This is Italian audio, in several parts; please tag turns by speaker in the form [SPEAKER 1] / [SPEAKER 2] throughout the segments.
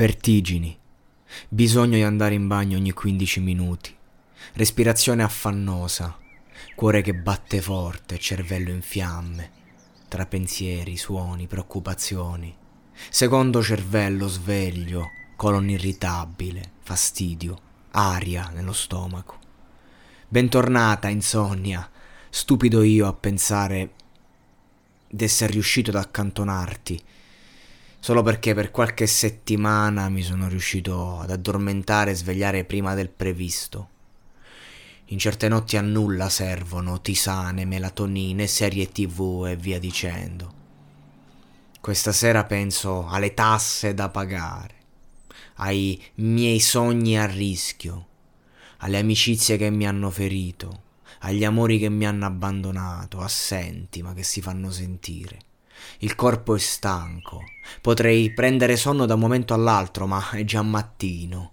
[SPEAKER 1] Vertigini. Bisogno di andare in bagno ogni 15 minuti. Respirazione affannosa. Cuore che batte forte, cervello in fiamme. Tra pensieri, suoni, preoccupazioni. Secondo cervello sveglio, colon irritabile, fastidio, aria nello stomaco. Bentornata, insonnia, stupido io a pensare d'essere riuscito ad accantonarti, solo perché per qualche settimana mi sono riuscito ad addormentare e svegliare prima del previsto. In certe notti a nulla servono tisane, melatonine, serie tv e via dicendo. Questa sera penso alle tasse da pagare ai miei sogni a rischio, alle amicizie che mi hanno ferito, agli amori che mi hanno abbandonato, assenti ma che si fanno sentire. Il corpo è stanco, potrei prendere sonno da un momento all'altro, ma è già mattino.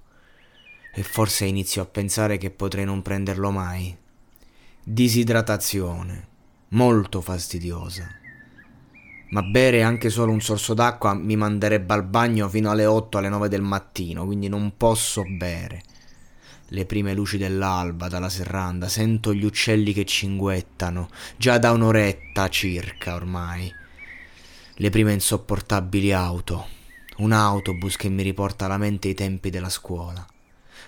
[SPEAKER 1] E forse inizio a pensare che potrei non prenderlo mai. Disidratazione, molto fastidiosa ma bere anche solo un sorso d'acqua mi manderebbe al bagno fino alle 8 alle 9 del mattino, quindi non posso bere. Le prime luci dell'alba dalla serranda, sento gli uccelli che cinguettano, già da un'oretta circa ormai. Le prime insopportabili auto, un autobus che mi riporta alla mente i tempi della scuola.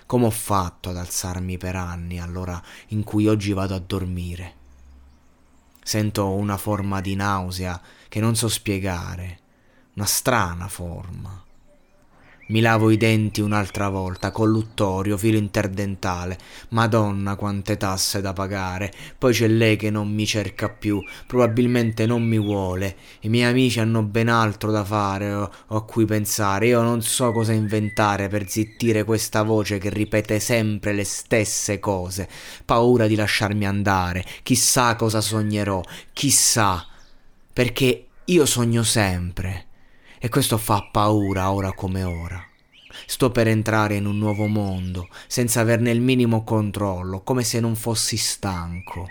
[SPEAKER 1] Come ho fatto ad alzarmi per anni all'ora in cui oggi vado a dormire? Sento una forma di nausea che non so spiegare, una strana forma. Mi lavo i denti un'altra volta, colluttorio, filo interdentale. Madonna, quante tasse da pagare. Poi c'è lei che non mi cerca più, probabilmente non mi vuole. I miei amici hanno ben altro da fare o, o a cui pensare. Io non so cosa inventare per zittire questa voce che ripete sempre le stesse cose. Paura di lasciarmi andare. Chissà cosa sognerò, chissà. Perché io sogno sempre e questo fa paura ora come ora. Sto per entrare in un nuovo mondo, senza averne il minimo controllo, come se non fossi stanco.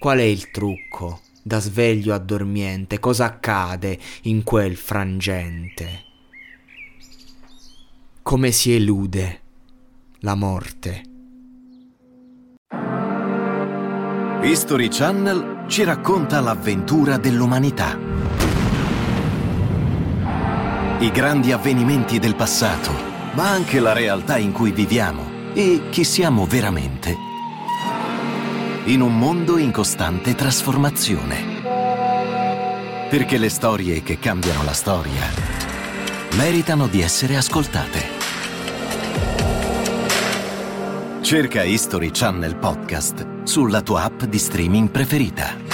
[SPEAKER 1] Qual è il trucco? Da sveglio a dormiente, cosa accade in quel frangente? Come si elude la morte?
[SPEAKER 2] History Channel ci racconta l'avventura dell'umanità i grandi avvenimenti del passato, ma anche la realtà in cui viviamo e chi siamo veramente. In un mondo in costante trasformazione. Perché le storie che cambiano la storia meritano di essere ascoltate. Cerca History Channel Podcast sulla tua app di streaming preferita.